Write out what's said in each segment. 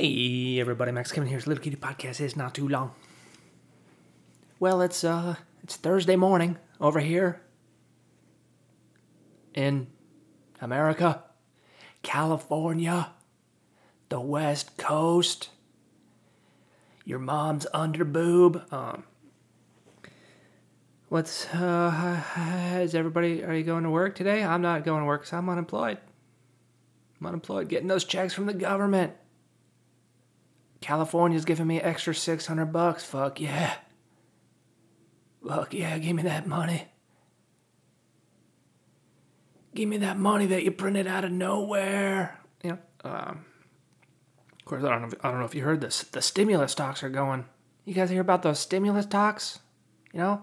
Hey everybody, Max Kevin here's Little Kitty Podcast. It's not too long. Well, it's uh it's Thursday morning over here in America, California, the West Coast. Your mom's under boob. Um What's uh is everybody are you going to work today? I'm not going to work cuz I'm unemployed. I'm unemployed getting those checks from the government. California's giving me extra 600 bucks. Fuck yeah. Fuck yeah, give me that money. Give me that money that you printed out of nowhere. You know, um, of course, I don't know. If, I don't know if you heard this. The stimulus talks are going. You guys hear about those stimulus talks? You know,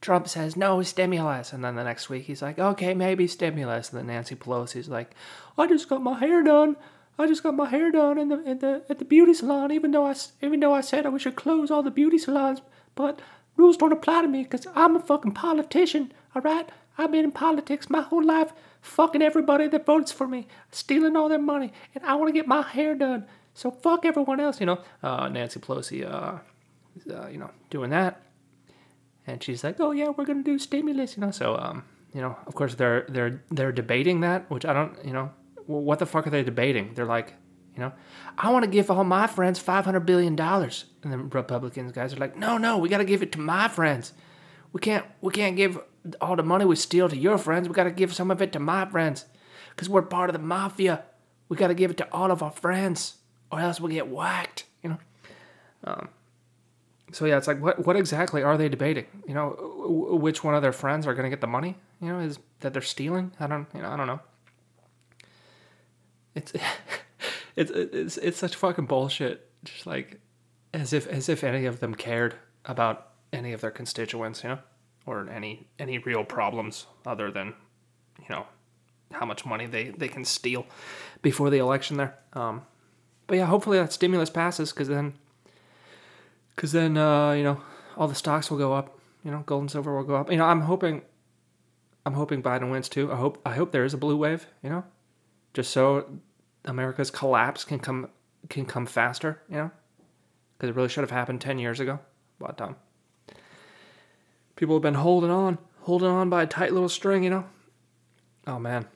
Trump says no stimulus, and then the next week he's like, okay, maybe stimulus. And then Nancy Pelosi's like, I just got my hair done. I just got my hair done in the, in the at the beauty salon. Even though I even though I said we should close all the beauty salons, but rules don't apply to me because I'm a fucking politician. All right, I've been in politics my whole life, fucking everybody that votes for me, stealing all their money, and I want to get my hair done. So fuck everyone else, you know. Uh, Nancy Pelosi, uh, uh, you know, doing that, and she's like, "Oh yeah, we're gonna do stimulus," you know. So, um, you know, of course they're they're they're debating that, which I don't, you know, what the fuck are they debating? They're like, you know, I want to give all my friends five hundred billion dollars, and the Republicans guys are like, no, no, we got to give it to my friends. We can't, we can't give all the money we steal to your friends. We got to give some of it to my friends, because we're part of the mafia. We got to give it to all of our friends, or else we'll get whacked. You know. Um, so yeah, it's like, what, what exactly are they debating? You know, which one of their friends are going to get the money? You know, is that they're stealing? I don't, you know, I don't know. It's it's it's it's such fucking bullshit. Just like as if as if any of them cared about any of their constituents, you know, or any any real problems other than you know how much money they they can steal before the election there. Um, but yeah, hopefully that stimulus passes because then because then uh, you know all the stocks will go up. You know, gold and silver will go up. You know, I'm hoping I'm hoping Biden wins too. I hope I hope there is a blue wave. You know, just so America's collapse can come can come faster, you know, because it really should have happened ten years ago. But um, people have been holding on, holding on by a tight little string, you know. Oh man,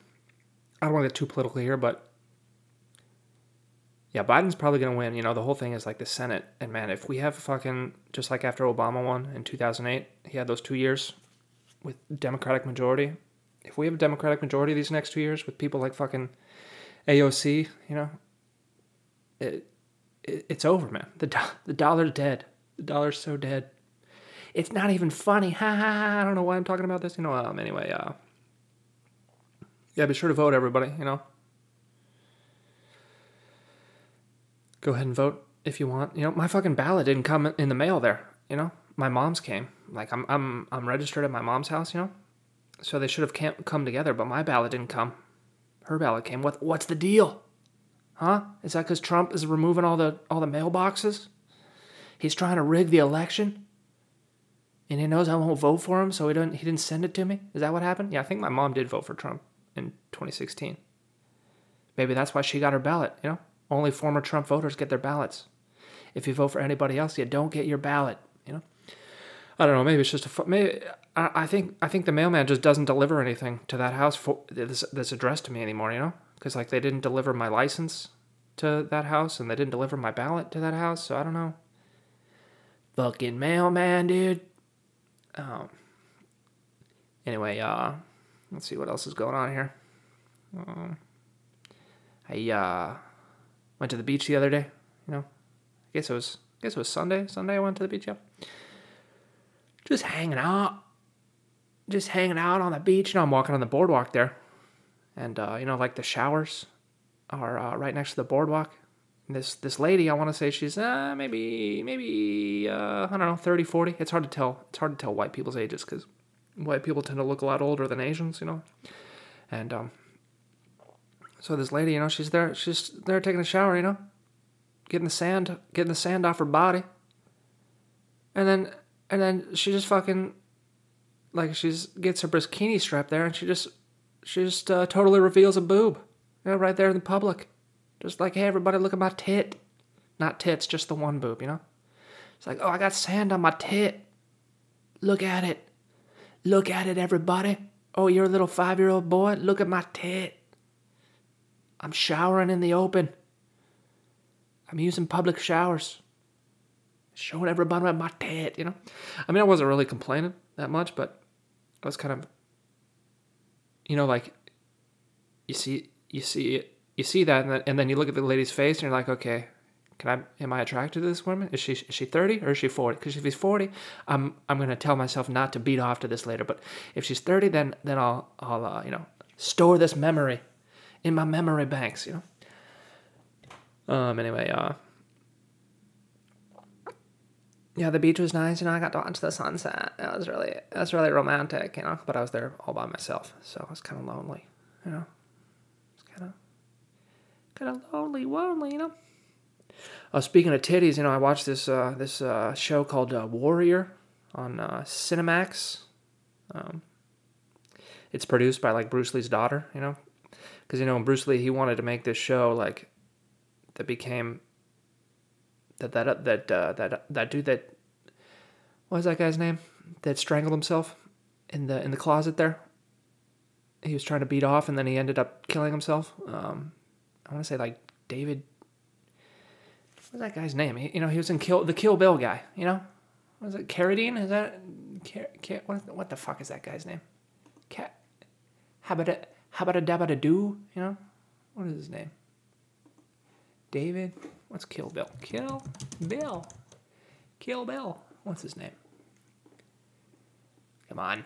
I don't want to get too political here, but yeah, Biden's probably gonna win. You know, the whole thing is like the Senate, and man, if we have fucking just like after Obama won in two thousand eight, he had those two years with Democratic majority. If we have a Democratic majority these next two years with people like fucking AOC, you know, it, it it's over, man. The do- the dollar's dead. The dollar's so dead. It's not even funny. Ha ha. I don't know why I'm talking about this. You know. Um. Anyway. Uh. Yeah. Be sure to vote, everybody. You know. Go ahead and vote if you want. You know, my fucking ballot didn't come in the mail there. You know, my mom's came. Like I'm I'm I'm registered at my mom's house. You know, so they should have come together, but my ballot didn't come her ballot came. What what's the deal? Huh? Is that because Trump is removing all the all the mailboxes? He's trying to rig the election, and he knows I won't vote for him, so he didn't he didn't send it to me. Is that what happened? Yeah, I think my mom did vote for Trump in 2016. Maybe that's why she got her ballot. You know, only former Trump voters get their ballots. If you vote for anybody else, you don't get your ballot. I don't know. Maybe it's just a maybe. I, think I think the mailman just doesn't deliver anything to that house for this that's addressed to me anymore. You know, because like they didn't deliver my license to that house and they didn't deliver my ballot to that house. So I don't know. Fucking mailman, dude. Um. Anyway, uh, let's see what else is going on here. Um, I uh went to the beach the other day. You know, I guess it was I guess it was Sunday. Sunday I went to the beach. Yeah just hanging out, just hanging out on the beach. You know, I'm walking on the boardwalk there, and uh, you know, like the showers are uh, right next to the boardwalk. And this this lady, I want to say she's uh, maybe maybe uh, I don't know 30, 40. It's hard to tell. It's hard to tell white people's ages because white people tend to look a lot older than Asians, you know. And um, so this lady, you know, she's there, she's there taking a shower, you know, getting the sand, getting the sand off her body. And then and then she just fucking like she's gets her bikini strap there and she just she just uh, totally reveals a boob you know right there in the public just like hey everybody look at my tit not tits, just the one boob, you know? It's like, oh, I got sand on my tit. Look at it. Look at it, everybody. Oh, you're a little five year old boy? Look at my tit. I'm showering in the open. I'm using public showers. Showing everybody my tit, you know? I mean, I wasn't really complaining that much, but I was kind of, you know, like, you see, you see it, you see that, and then, and then you look at the lady's face, and you're like, okay, can I, am I attracted to this woman? Is she, is she 30 or is she 40? Because if she's 40, I'm, I'm going to tell myself not to beat off to this later. But if she's 30, then, then I'll, I'll, uh, you know, store this memory in my memory banks, you know? Um, anyway, uh, yeah, the beach was nice, you know. I got to watch the sunset. It was really, it was really romantic, you know. But I was there all by myself, so I was kind of lonely, you know. It's kind of, kind of lonely, lonely, you know. Uh, speaking of titties, you know, I watched this uh, this uh, show called uh, Warrior on uh, Cinemax. Um, it's produced by like Bruce Lee's daughter, you know, because you know Bruce Lee he wanted to make this show like that became that that that uh, that that dude that what was that guy's name that strangled himself in the in the closet there. He was trying to beat off and then he ended up killing himself. Um, I want to say like David what's that guy's name? He, you know, he was in Kill the Kill Bill guy. You know, was it Carradine? Is that Car, Car, what, what the fuck is that guy's name? Cat. How about a how about a dabba do? You know, what is his name? David. What's Kill Bill? Kill Bill. Kill Bill. What's his name? Come on.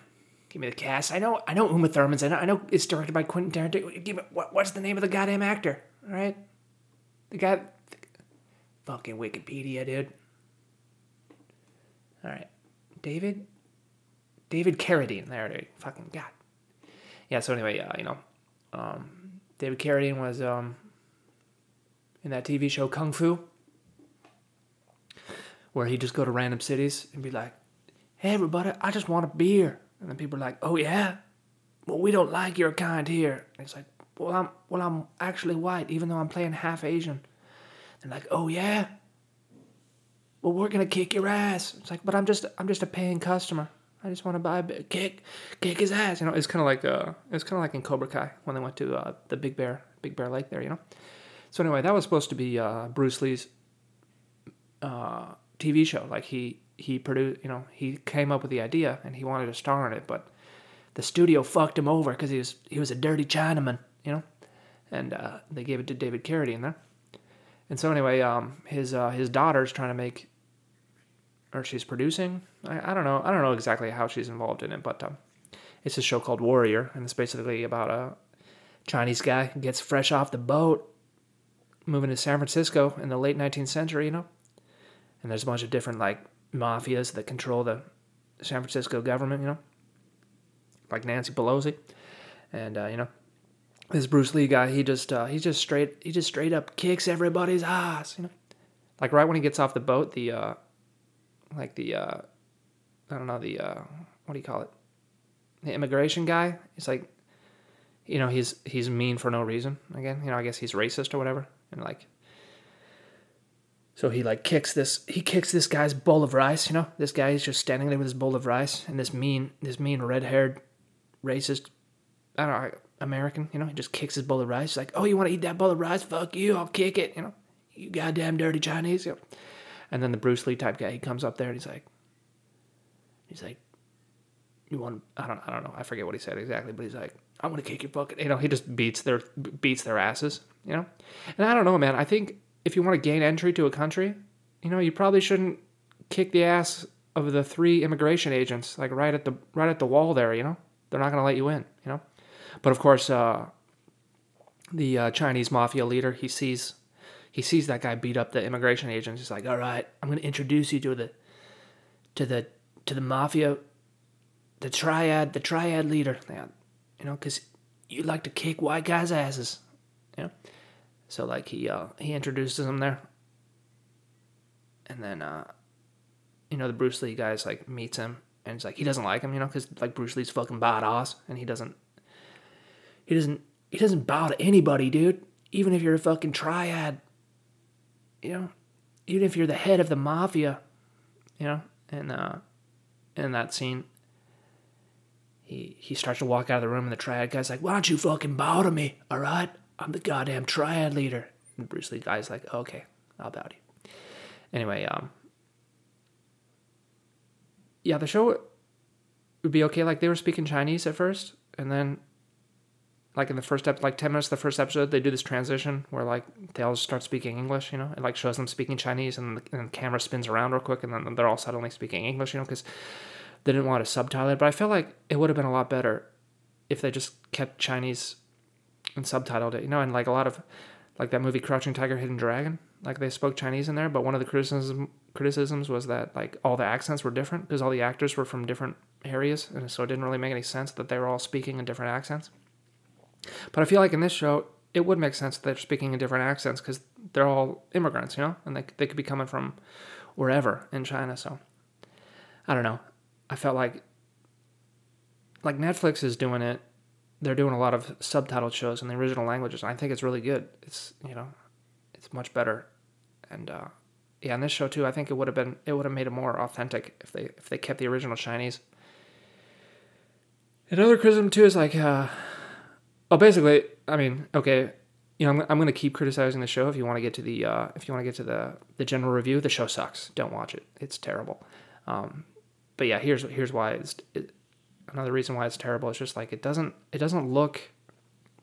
Give me the cast. I know I know Uma Thurman's in it. I know it's directed by Quentin Tarantino. Give me what, what's the name of the goddamn actor? All right? The guy Fucking Wikipedia, dude. All right. David? David Carradine. There it is. Fucking God. Yeah, so anyway, uh, you know, um, David Carradine was um, in that TV show Kung Fu, where he'd just go to random cities and be like, hey, everybody, I just want a beer. And then people are like, oh, yeah? Well, we don't like your kind here. And it's like, well, I'm, well, I'm actually white, even though I'm playing half Asian. And like, oh yeah, well we're gonna kick your ass. It's like, but I'm just I'm just a paying customer. I just want to buy a kick kick his ass. You know, it's kind of like uh, it's kind of like in Cobra Kai when they went to uh, the Big Bear Big Bear Lake there. You know. So anyway, that was supposed to be uh, Bruce Lee's uh, TV show. Like he he produced, you know, he came up with the idea and he wanted to star in it, but the studio fucked him over because he was he was a dirty Chinaman, you know, and uh, they gave it to David Carradine there. And so anyway, um, his uh, his daughter's trying to make, or she's producing. I, I don't know. I don't know exactly how she's involved in it, but um, it's a show called Warrior, and it's basically about a Chinese guy gets fresh off the boat, moving to San Francisco in the late 19th century, you know. And there's a bunch of different like mafias that control the San Francisco government, you know, like Nancy Pelosi, and uh, you know this Bruce Lee guy, he just uh, he just straight he just straight up kicks everybody's ass, you know. Like right when he gets off the boat, the uh, like the uh, I don't know the uh, what do you call it? The immigration guy. He's like, you know, he's he's mean for no reason. Again, you know, I guess he's racist or whatever, and like. So he like kicks this he kicks this guy's bowl of rice, you know? This guy is just standing there with his bowl of rice and this mean this mean red haired racist I don't know American, you know, he just kicks his bowl of rice. He's like, oh, you want to eat that bowl of rice? Fuck you, I'll kick it, you know. You goddamn dirty Chinese. You know? And then the Bruce Lee type guy, he comes up there and he's like, he's like, you want? I don't, I don't know. I forget what he said exactly, but he's like, I'm gonna kick your fucking. You know, he just beats their beats their asses. You know, and I don't know, man. I think if you want to gain entry to a country, you know, you probably shouldn't kick the ass of the three immigration agents like right at the right at the wall there. You know, they're not gonna let you in. You know. But of course, uh, the uh, Chinese mafia leader he sees he sees that guy beat up the immigration agents. He's like, "All right, I'm to introduce you to the to the to the mafia, the triad, the triad leader. You know, because you like to kick white guys' asses. You know, so like he uh, he introduces him there, and then uh, you know the Bruce Lee guys like meets him and it's like he doesn't like him, you know, because like Bruce Lee's fucking badass, and he doesn't he doesn't he doesn't bow to anybody, dude. Even if you're a fucking triad. You know? even if you're the head of the mafia, you know, and uh, in that scene, he he starts to walk out of the room, and the triad guy's like, "Why don't you fucking bow to me? All right, I'm the goddamn triad leader." And Bruce Lee guy's like, "Okay, I'll bow to you." Anyway, um, yeah, the show would be okay. Like they were speaking Chinese at first, and then like in the first ep- like 10 minutes of the first episode they do this transition where like they all start speaking english you know it like shows them speaking chinese and, the, and the camera spins around real quick and then they're all suddenly speaking english you know because they didn't want to subtitle it but i feel like it would have been a lot better if they just kept chinese and subtitled it you know and like a lot of like that movie crouching tiger hidden dragon like they spoke chinese in there but one of the criticism criticisms was that like all the accents were different because all the actors were from different areas and so it didn't really make any sense that they were all speaking in different accents but I feel like in this show, it would make sense that they're speaking in different accents because they're all immigrants, you know, and they they could be coming from wherever in China. So I don't know. I felt like like Netflix is doing it. They're doing a lot of subtitled shows in the original languages, and I think it's really good. It's you know, it's much better, and uh, yeah, in this show too, I think it would have been it would have made it more authentic if they if they kept the original Chinese. Another criticism too is like. Uh, well, basically, I mean, okay, you know, I'm, I'm going to keep criticizing the show. If you want to get to the, uh, if you want to get to the the general review, the show sucks. Don't watch it. It's terrible. Um, but yeah, here's here's why it's it, another reason why it's terrible. It's just like it doesn't it doesn't look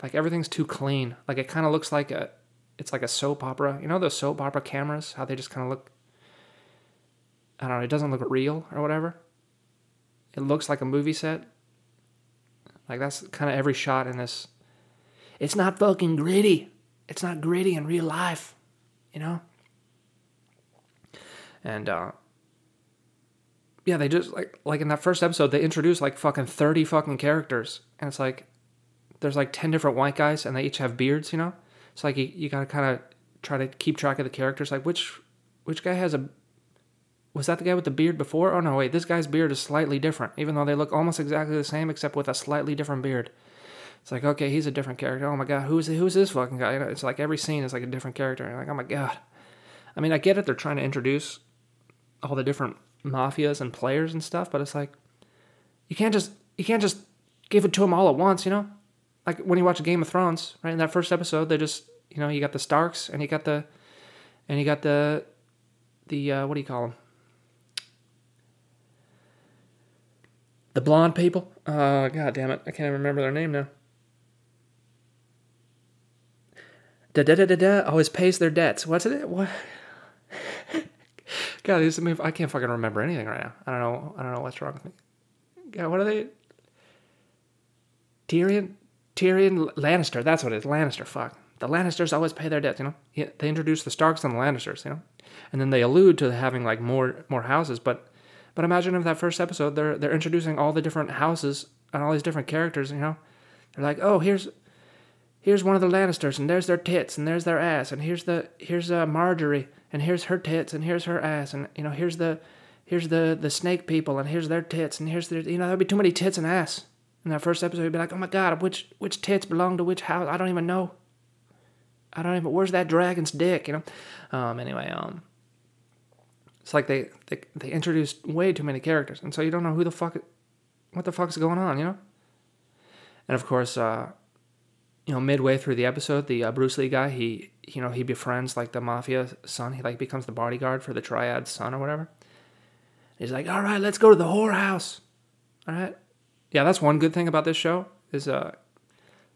like everything's too clean. Like it kind of looks like a it's like a soap opera. You know those soap opera cameras? How they just kind of look. I don't know. It doesn't look real or whatever. It looks like a movie set. Like that's kind of every shot in this it's not fucking gritty. It's not gritty in real life, you know? And uh yeah, they just like like in that first episode they introduced like fucking 30 fucking characters and it's like there's like 10 different white guys and they each have beards, you know? It's like you, you got to kind of try to keep track of the characters like which which guy has a was that the guy with the beard before? Oh no, wait, this guy's beard is slightly different, even though they look almost exactly the same except with a slightly different beard. It's like, okay, he's a different character. Oh my god, who's who's this fucking guy? It's like every scene is like a different character. And like, oh my god. I mean, I get it. They're trying to introduce all the different mafias and players and stuff, but it's like you can't just you can't just give it to them all at once, you know? Like when you watch Game of Thrones, right? In that first episode, they just you know you got the Starks and you got the and you got the the uh, what do you call them? The blonde people. Uh, God damn it, I can't even remember their name now. da da da da da always pays their debts. What's it? What? God, I, mean, I can't fucking remember anything right now. I don't know. I don't know what's wrong with me. God, what are they? Tyrion, Tyrion Lannister. That's what it is. Lannister. Fuck. The Lannisters always pay their debts. You know. Yeah, they introduce the Starks and the Lannisters. You know, and then they allude to having like more more houses. But but imagine if that first episode they're they're introducing all the different houses and all these different characters. You know, they're like, oh, here's here's one of the Lannisters, and there's their tits, and there's their ass, and here's the here's uh, Margaery, and here's her tits, and here's her ass, and you know here's the here's the the snake people, and here's their tits, and here's their you know there'd be too many tits and ass. In that first episode, you'd be like, oh my god, which which tits belong to which house? I don't even know. I don't even. Where's that dragon's dick? You know. Um. Anyway. Um. It's like they they they introduced way too many characters, and so you don't know who the fuck, what the fuck's going on, you know. And of course, uh, you know, midway through the episode, the uh, Bruce Lee guy, he, you know, he befriends like the mafia son. He like becomes the bodyguard for the triad son or whatever. He's like, all right, let's go to the whorehouse. All right. Yeah, that's one good thing about this show is, uh,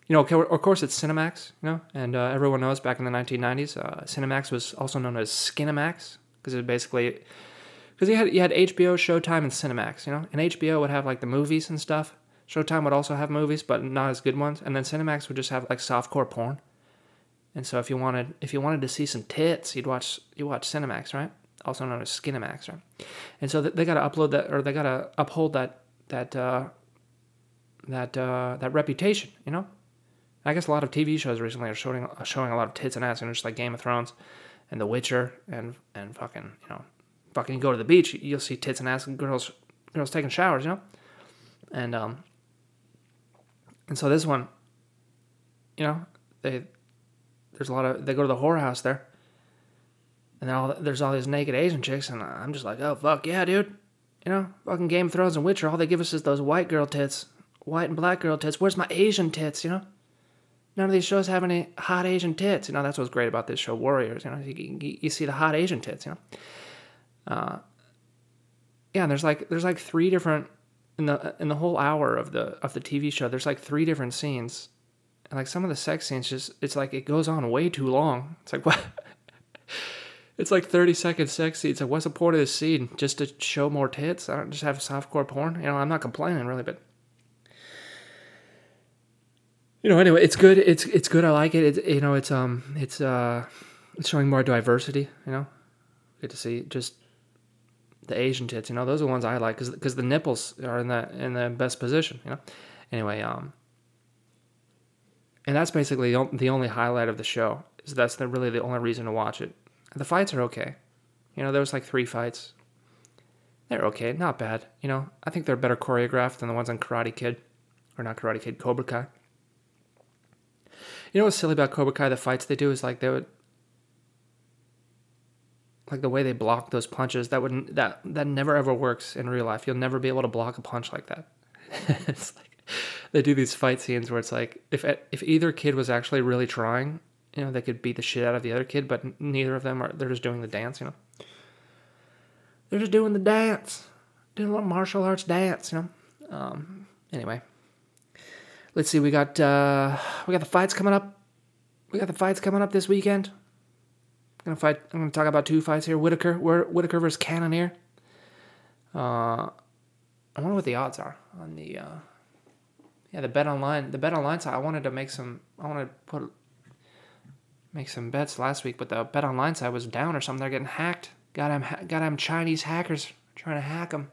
you know, of course it's Cinemax, you know, and uh, everyone knows back in the 1990s, uh, Cinemax was also known as Skinemax because it basically, because you had you had HBO, Showtime, and Cinemax, you know, and HBO would have like the movies and stuff, Showtime would also have movies, but not as good ones, and then Cinemax would just have like softcore porn. And so if you wanted if you wanted to see some tits, you'd watch you watch Cinemax, right? Also known as Skinemax, right? And so they got to upload that or they got to uphold that that uh, that uh, that reputation, you know. I guess a lot of TV shows recently are showing are showing a lot of tits and ass, and just like Game of Thrones and The Witcher and and fucking you know, fucking go to the beach, you'll see tits and ass and girls girls taking showers, you know, and um, and so this one, you know, they there's a lot of they go to the whorehouse there. and then all there's all these naked Asian chicks, and I'm just like, oh fuck yeah, dude. You know, fucking Game of Thrones and Witcher, all they give us is those white girl tits, white and black girl tits. Where's my Asian tits? You know, none of these shows have any hot Asian tits. You know, that's what's great about this show, Warriors. You know, you, you, you see the hot Asian tits. You know, uh, yeah. And there's like there's like three different in the in the whole hour of the of the TV show. There's like three different scenes, and like some of the sex scenes just it's like it goes on way too long. It's like what. it's like 30 second sex scenes. Like, what's the point of this scene? Just to show more tits? I don't just have softcore porn? You know, I'm not complaining really, but you know, anyway, it's good. It's it's good. I like it. It's you know, it's um, it's uh, it's showing more diversity. You know, good to see just the Asian tits. You know, those are the ones I like because the nipples are in the in the best position. You know, anyway, um, and that's basically the only highlight of the show. Is that's the, really the only reason to watch it. The fights are okay. You know, there was like three fights. They're okay, not bad. You know, I think they're better choreographed than the ones on Karate Kid, or not Karate Kid, Cobra Kai. You know what's silly about Cobra Kai? The fights they do is like they would, like the way they block those punches. That would that that never ever works in real life. You'll never be able to block a punch like that. it's like they do these fight scenes where it's like if if either kid was actually really trying you know, they could beat the shit out of the other kid, but neither of them are. They're just doing the dance, you know. They're just doing the dance, doing a little martial arts dance, you know. Um, anyway, let's see. We got uh, we got the fights coming up. We got the fights coming up this weekend. I'm gonna fight. I'm gonna talk about two fights here. Whittaker, Whittaker versus Cannonier. Uh, I wonder what the odds are on the. Uh, yeah, the bet online. The bet online side. I wanted to make some. I want to put make some bets last week, but the bet online side was down or something. They're getting hacked. Got them Chinese hackers trying to hack them.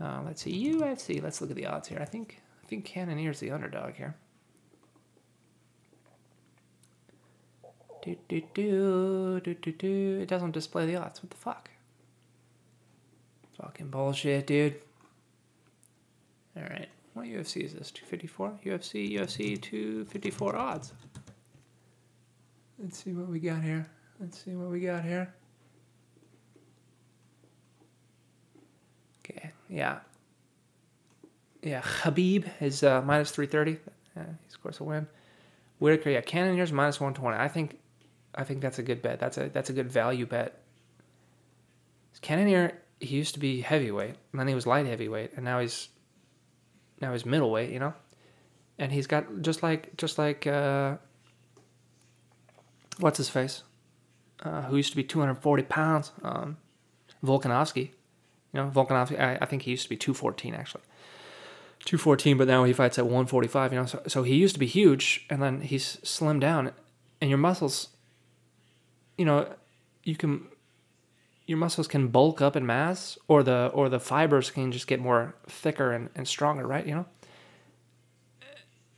Uh, let's see UFC. Let's look at the odds here. I think I think Cannonier's the underdog here. Do, do, do, do, do, do. It doesn't display the odds. What the fuck? Fucking bullshit, dude. All right. What UFC is this? 254? UFC, UFC 254 odds. Let's see what we got here. Let's see what we got here. Okay, yeah. Yeah, Khabib is uh, minus 330. Uh, of course a win. Whittaker, yeah, Cannonier's minus 120. I think I think that's a good bet. That's a that's a good value bet. Cannonier, he used to be heavyweight, and then he was light heavyweight, and now he's now he's middleweight, you know? And he's got just like just like uh, what's his face, uh, who used to be 240 pounds, um, Volkanovski. You know, Volkanovski, I, I, think he used to be 214 actually. 214, but now he fights at 145, you know. So, so he used to be huge, and then he's slimmed down, and your muscles, you know, you can, your muscles can bulk up in mass, or the or the fibers can just get more thicker and, and stronger, right? You know.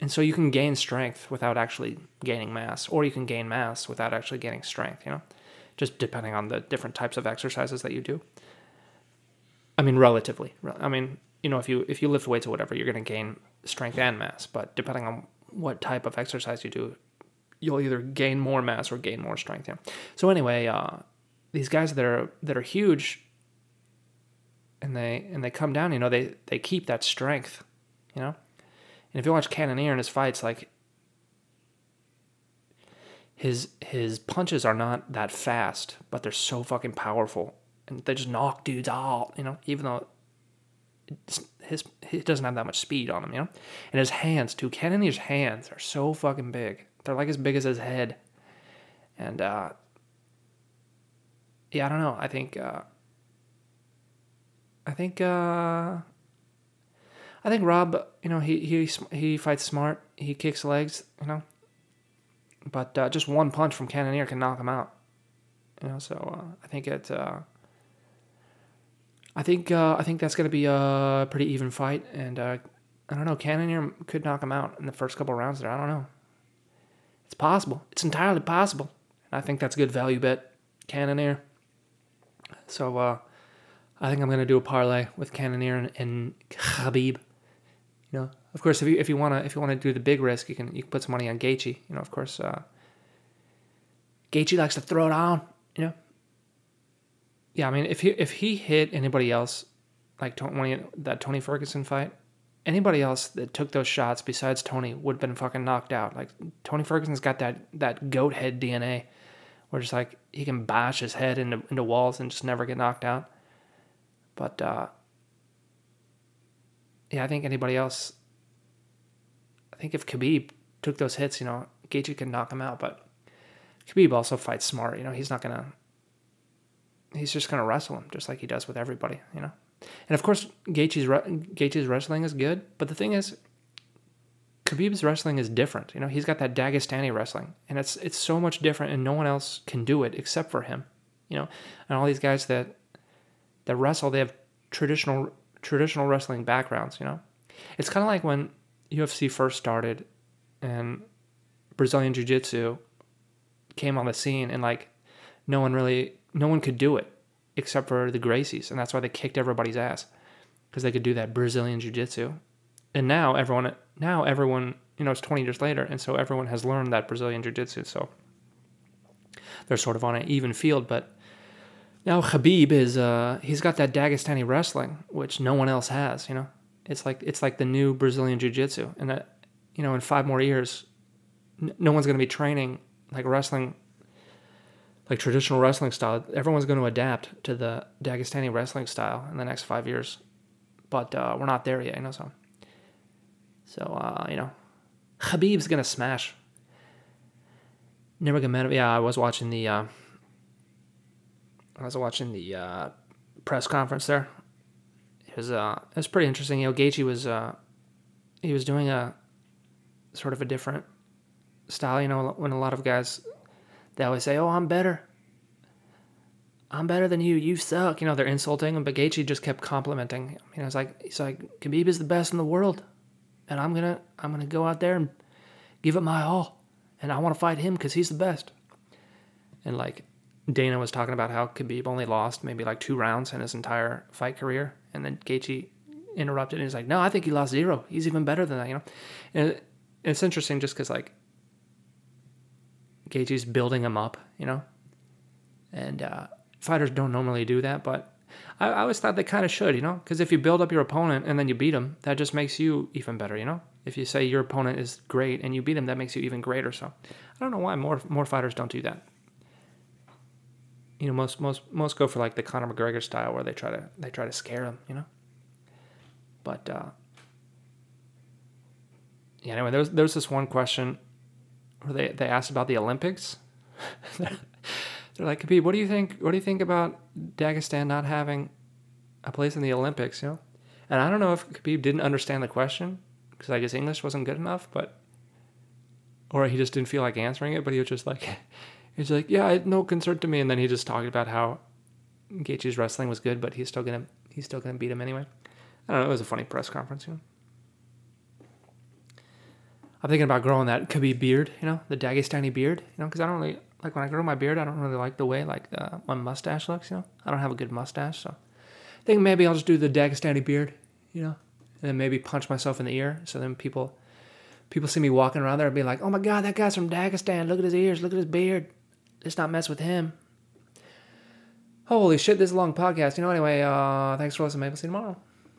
And so you can gain strength without actually gaining mass, or you can gain mass without actually gaining strength, you know, just depending on the different types of exercises that you do. I mean, relatively. I mean, you know, if you if you lift weights or whatever, you're going to gain strength and mass, but depending on what type of exercise you do, you'll either gain more mass or gain more strength. Yeah. So anyway, uh, these guys that are that are huge, and they and they come down, you know, they they keep that strength, you know. And if you watch Cannonier in his fights, like his his punches are not that fast, but they're so fucking powerful, and they just knock dudes out. You know, even though his he doesn't have that much speed on him. You know, and his hands too. Cannonier's hands are so fucking big. They're like as big as his head, and uh, yeah, I don't know. I think uh, I think uh, I think Rob, you know, he he he fights smart. He kicks legs, you know. But uh, just one punch from Cannonier can knock him out. You know, so uh, I think it. Uh, I think uh, I think that's going to be a pretty even fight, and uh, I don't know. Cannonier could knock him out in the first couple rounds there. I don't know. It's possible. It's entirely possible. And I think that's a good value bet. Cannonier. So uh, I think I'm going to do a parlay with Cannonier and, and Khabib. You know, of course, if you if you wanna if you wanna do the big risk, you can you can put some money on Gaethje. You know, of course, uh, Gaethje likes to throw it on. You know, yeah, I mean, if he if he hit anybody else, like Tony, that Tony Ferguson fight, anybody else that took those shots besides Tony would have been fucking knocked out. Like Tony Ferguson's got that that goat head DNA, where just like he can bash his head into into walls and just never get knocked out. But uh, yeah, I think anybody else. I think if Khabib took those hits, you know, Gaethje could knock him out. But Khabib also fights smart. You know, he's not gonna. He's just gonna wrestle him just like he does with everybody. You know. And of course, Gaethje's, Gaethje's wrestling is good, but the thing is, Khabib's wrestling is different. You know, he's got that Dagestani wrestling, and it's it's so much different, and no one else can do it except for him. You know, and all these guys that that wrestle, they have traditional traditional wrestling backgrounds. You know, it's kind of like when UFC first started, and Brazilian Jiu Jitsu came on the scene, and like no one really, no one could do it except for the Gracies, and that's why they kicked everybody's ass because they could do that Brazilian jiu-jitsu. And now everyone, now everyone, you know, it's 20 years later, and so everyone has learned that Brazilian jiu-jitsu. So they're sort of on an even field. But now Khabib is, uh, he's got that Dagestani wrestling, which no one else has. You know, it's like it's like the new Brazilian jiu-jitsu, and that, you know, in five more years, no one's going to be training like wrestling like traditional wrestling style. Everyone's going to adapt to the Dagestani wrestling style in the next five years, but uh, we're not there yet, you know. So, so uh, you know, Khabib's gonna smash. Never Nurmagomedov. Yeah, I was watching the. Uh, I was watching the uh, press conference there. It was uh, it was pretty interesting. You know, Gaethje was uh, he was doing a sort of a different style. You know, when a lot of guys they always say, "Oh, I'm better. I'm better than you. You suck." You know, they're insulting him. But Gaethje just kept complimenting. Him. You know, it's like he's like Khabib is the best in the world, and I'm gonna I'm gonna go out there and give it my all, and I want to fight him because he's the best. And like Dana was talking about how Khabib only lost maybe like two rounds in his entire fight career, and then Gaethje interrupted and he's like, "No, I think he lost zero. He's even better than that." You know, and it's interesting just because like Gaethje's building him up, you know, and uh, fighters don't normally do that, but I, I always thought they kind of should, you know, because if you build up your opponent and then you beat him, that just makes you even better, you know. If you say your opponent is great and you beat him, that makes you even greater. So I don't know why more more fighters don't do that. You know, most most most go for like the Conor McGregor style where they try to they try to scare him, you know. But uh, yeah, anyway, there's there's this one question where they, they asked about the Olympics. They're like, Khabib, what do you think? What do you think about Dagestan not having a place in the Olympics? You know, and I don't know if Khabib didn't understand the question because I guess English wasn't good enough, but or he just didn't feel like answering it. But he was just like, he's like, yeah, no concern to me. And then he just talked about how Gaethje's wrestling was good, but he's still gonna he's still gonna beat him anyway. I don't know. It was a funny press conference, you know. I'm thinking about growing that Khabib beard, you know, the Dagestani beard, you know, because I don't really like when I grow my beard. I don't really like the way like uh, my mustache looks, you know. I don't have a good mustache, so I think maybe I'll just do the Dagestani beard, you know, and then maybe punch myself in the ear, so then people people see me walking around there and be like, "Oh my God, that guy's from Dagestan! Look at his ears, look at his beard. Let's not mess with him." Holy shit, this is a long podcast. You know, anyway, uh, thanks for listening. Maybe see you tomorrow.